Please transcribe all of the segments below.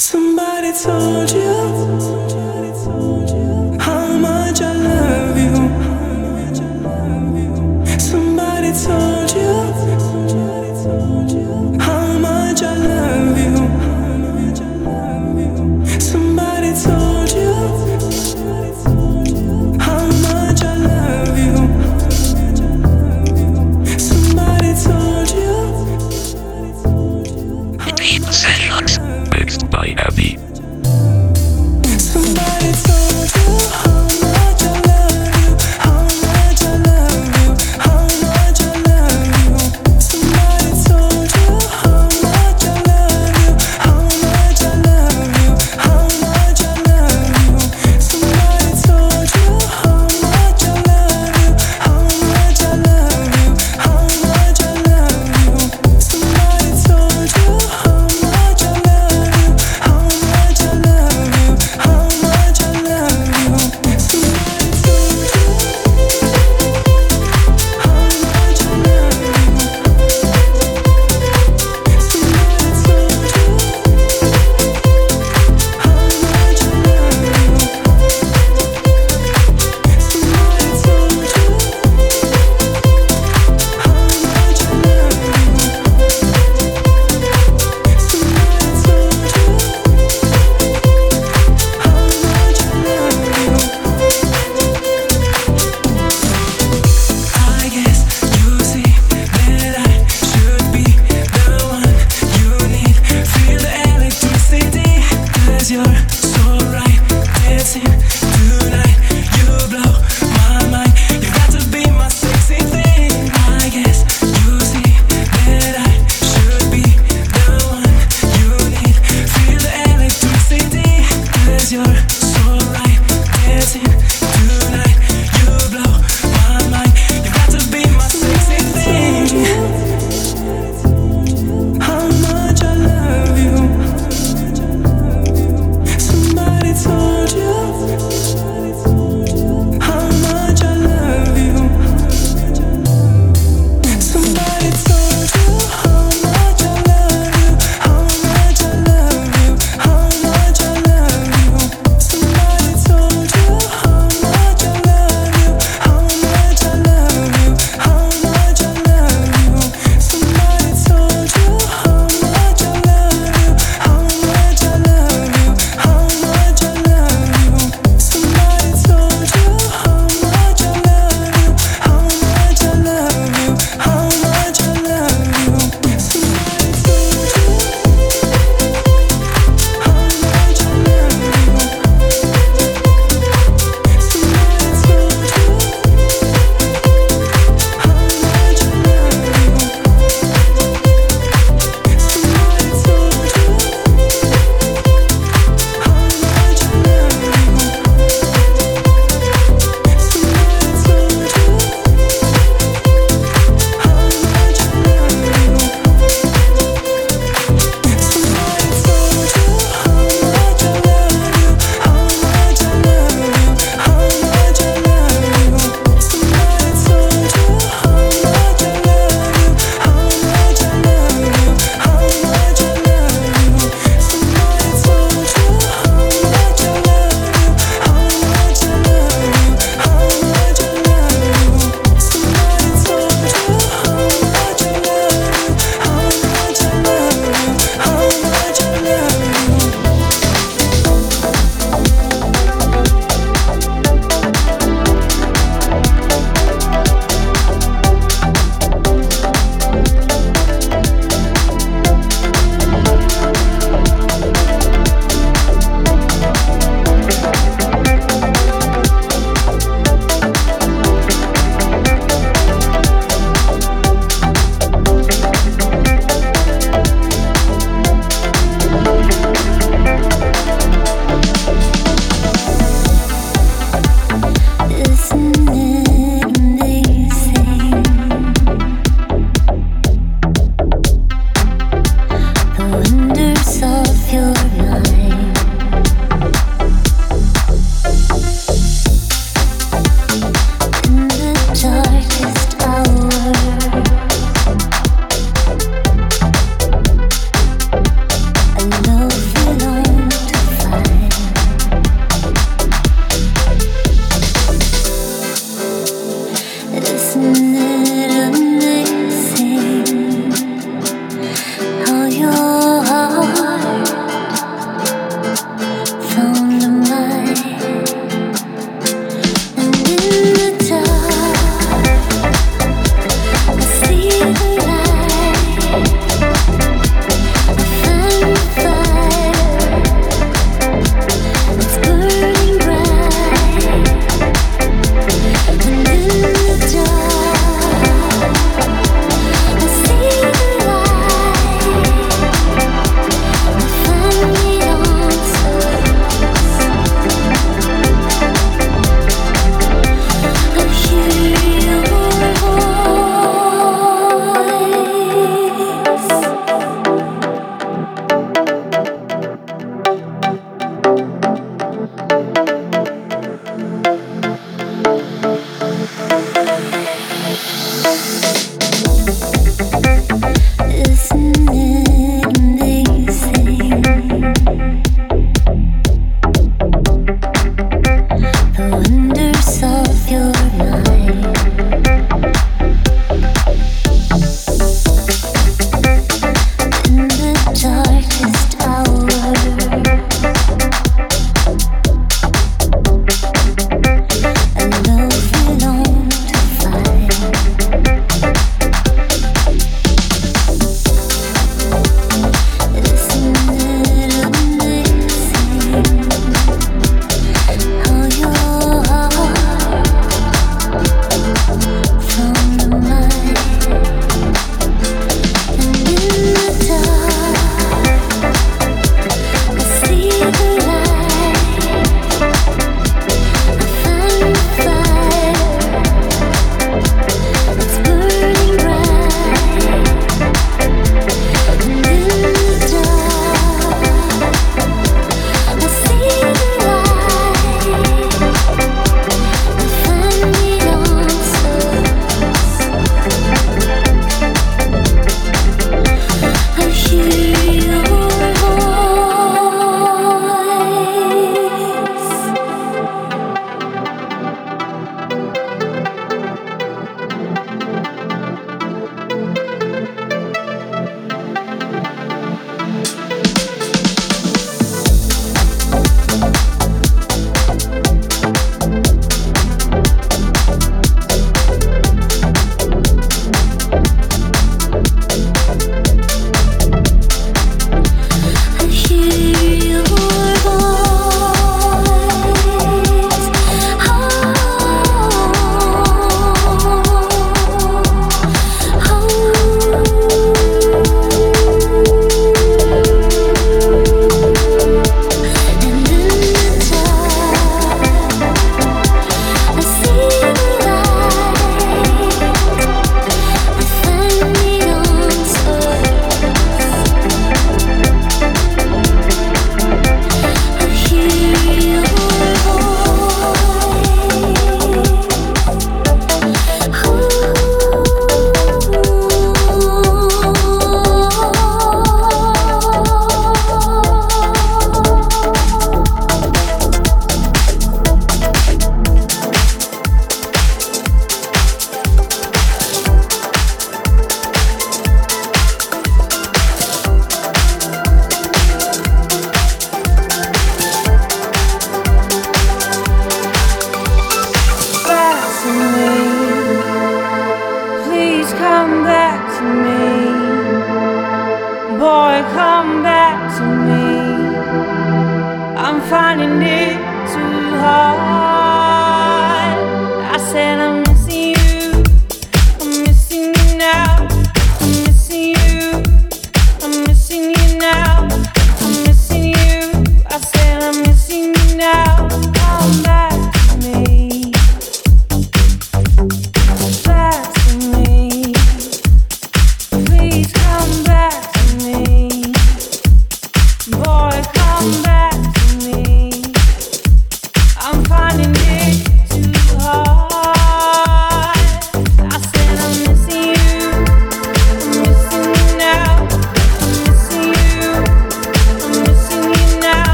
Somebody told you. how much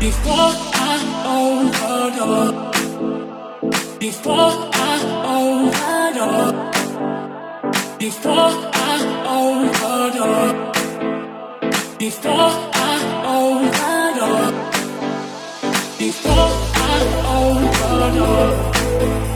Before I own the door. Before I own the door. Before I own the door. Before I own the door. Before I own the door.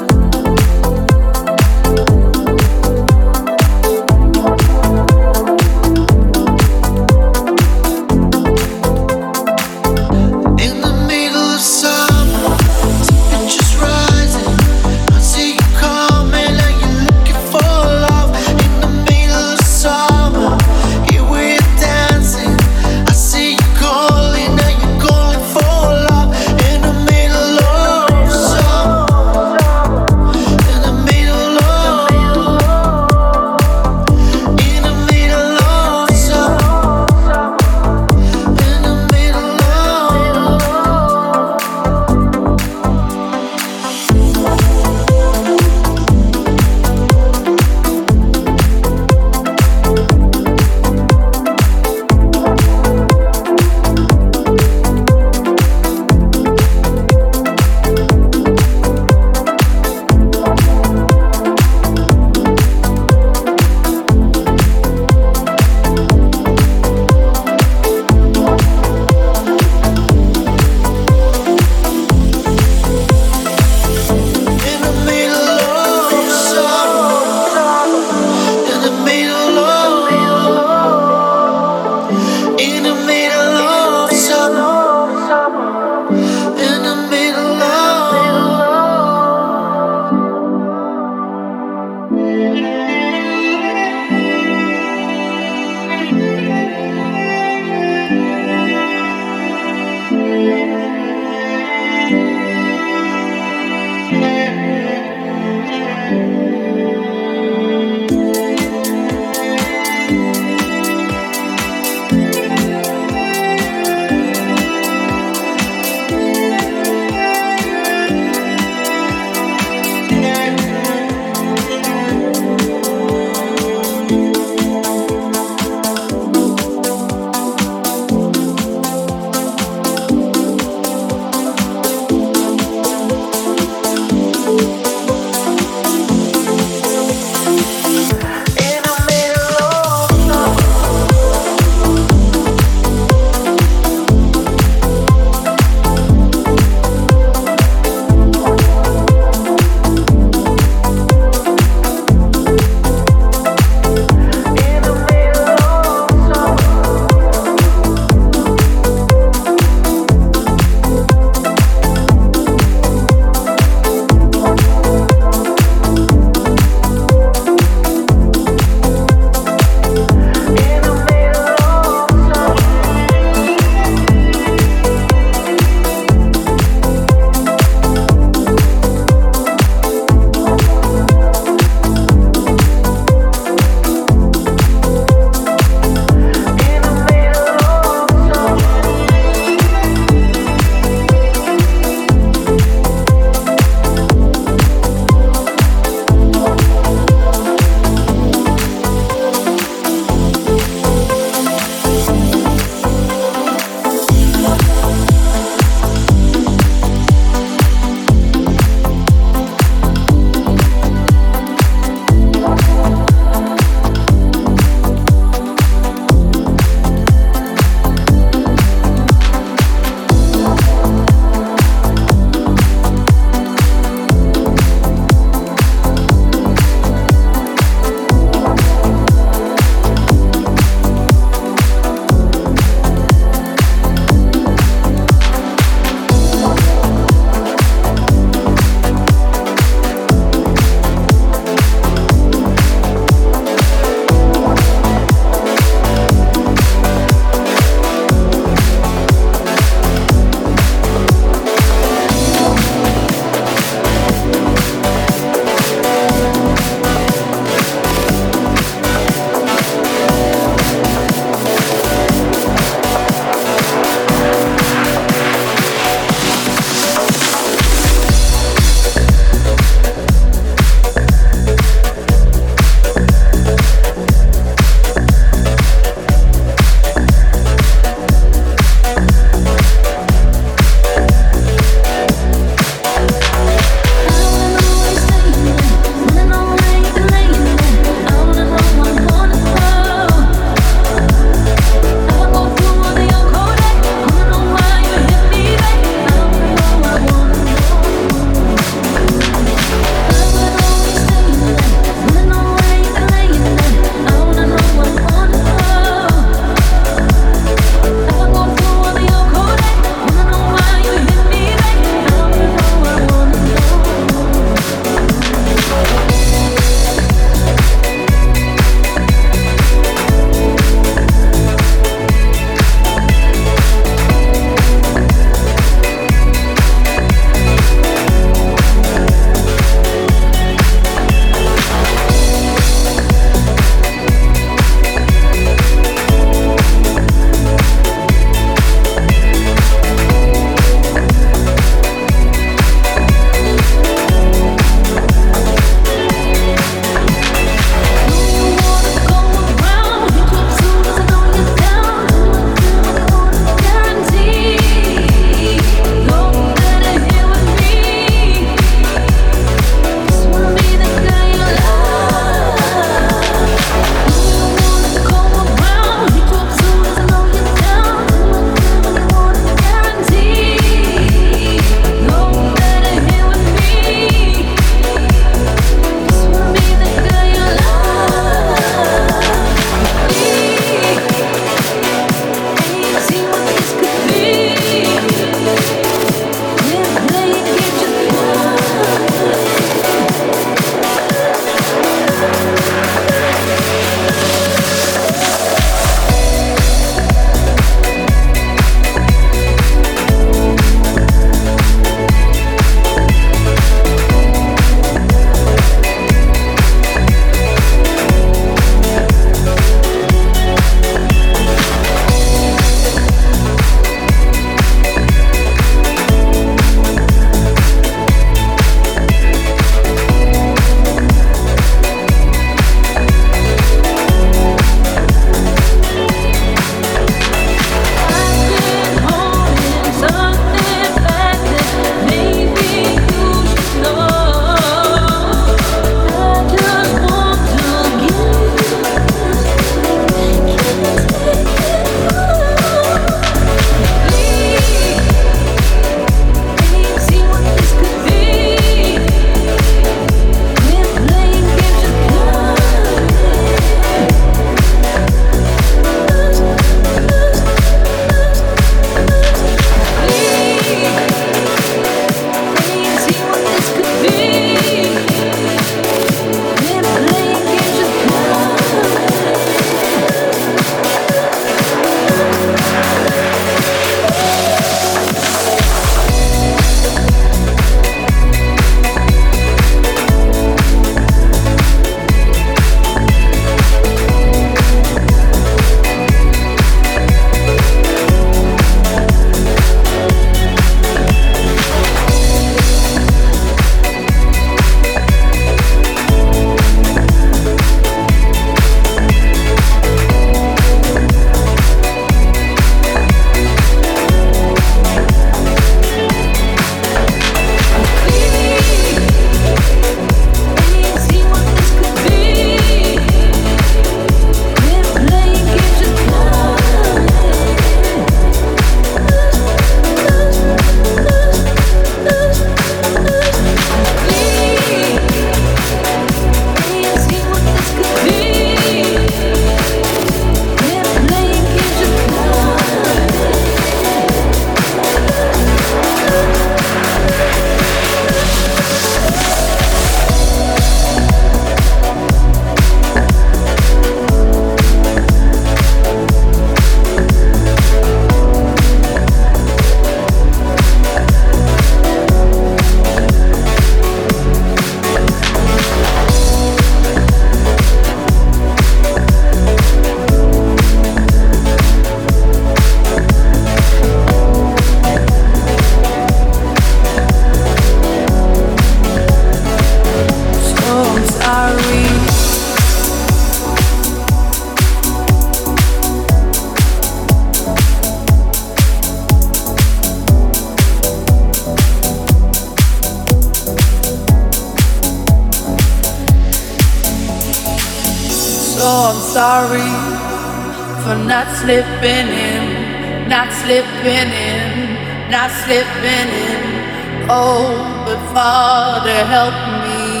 Slipping in. Oh, but Father, help me.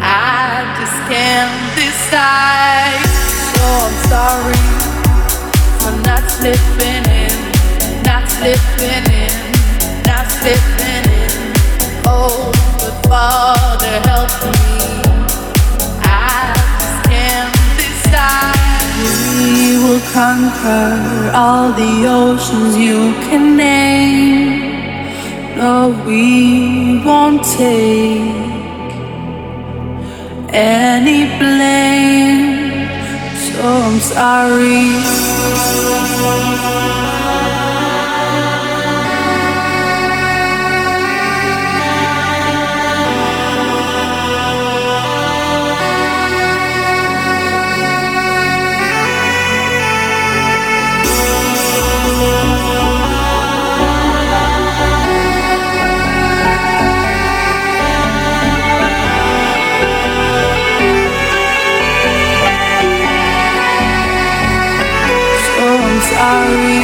I just can't decide. So I'm sorry for not slipping in, not slipping in, not slipping in. Oh, but Father, help me. Will conquer all the oceans you can name. No, we won't take any blame. So I'm sorry. sorry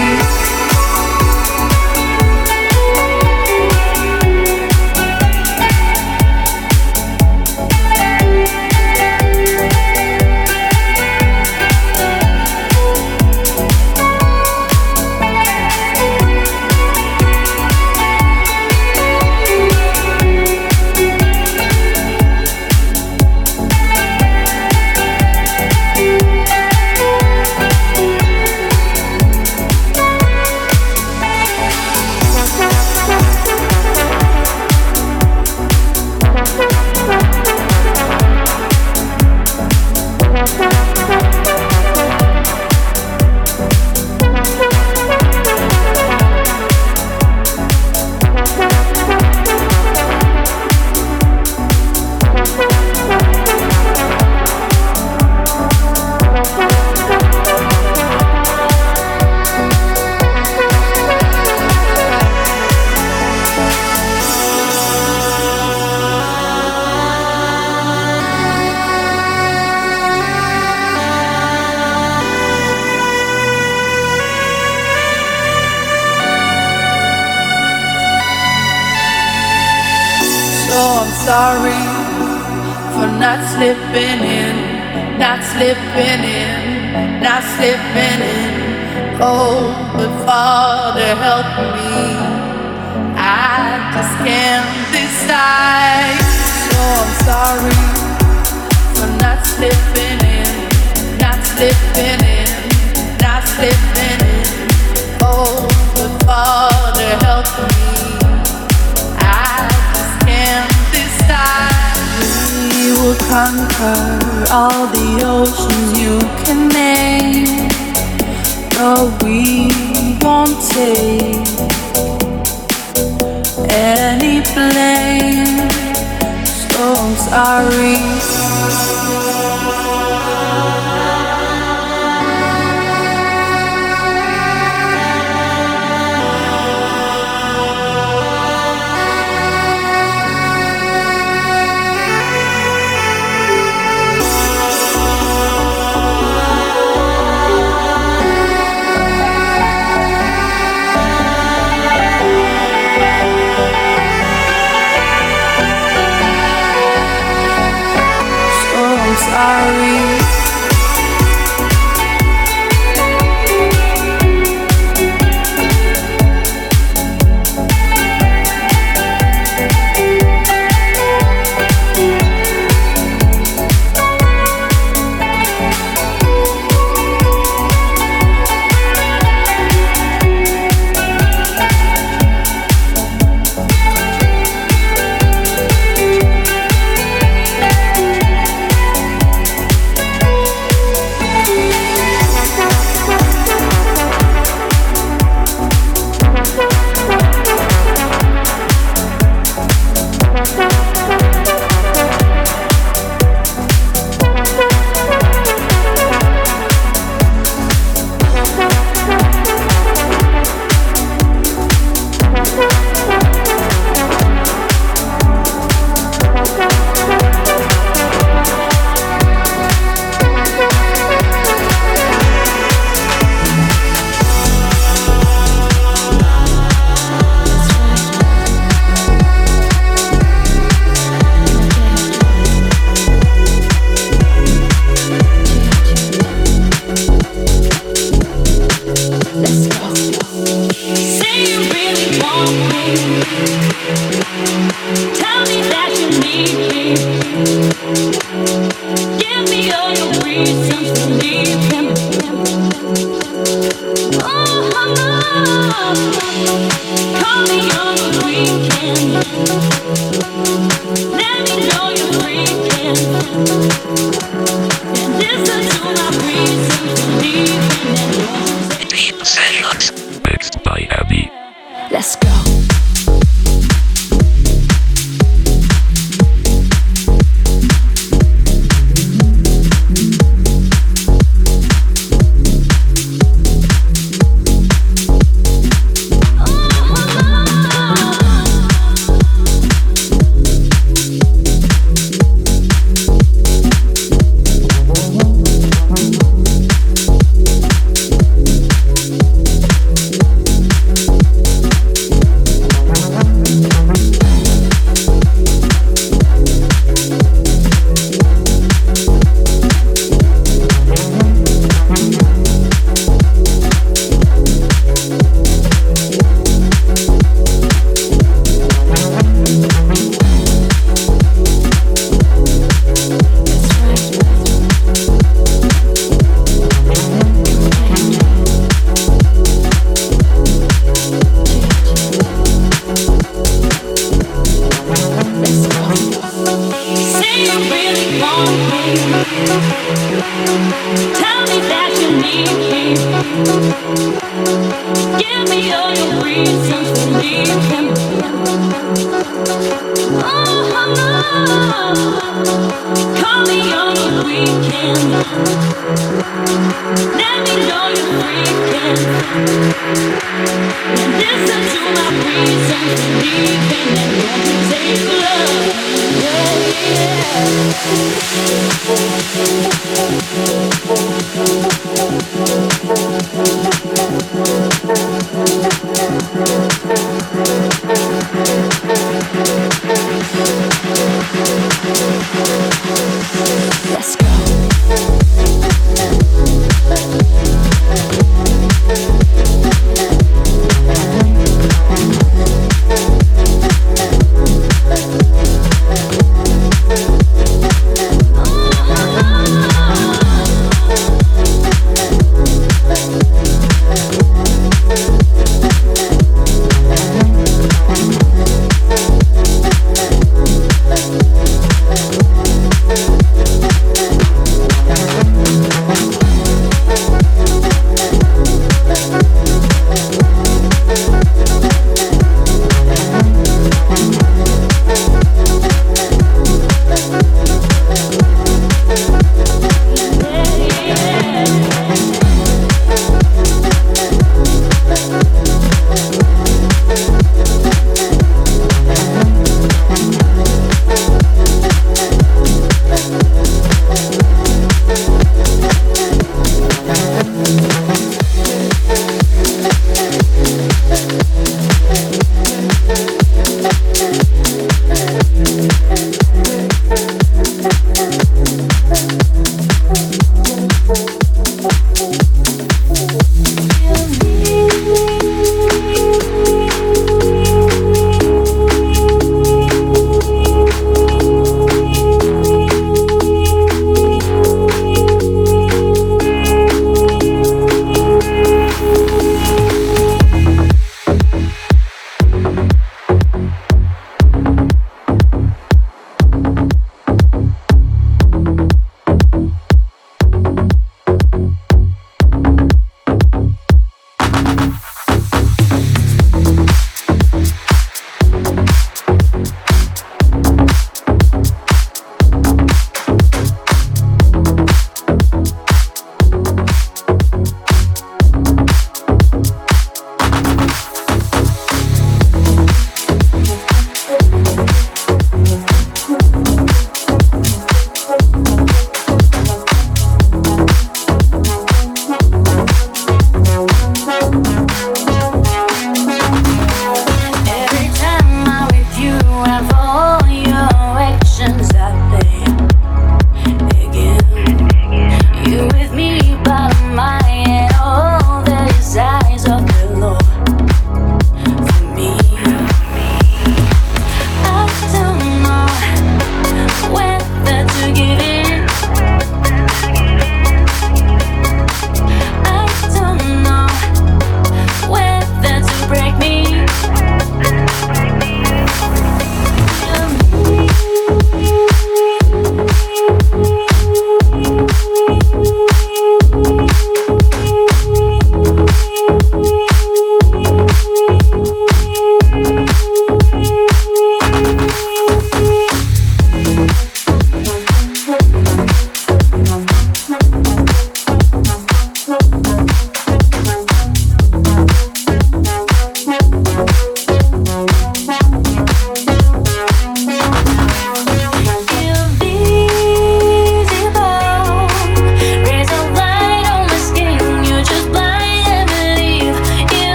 sorry.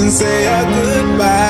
And say our goodbye.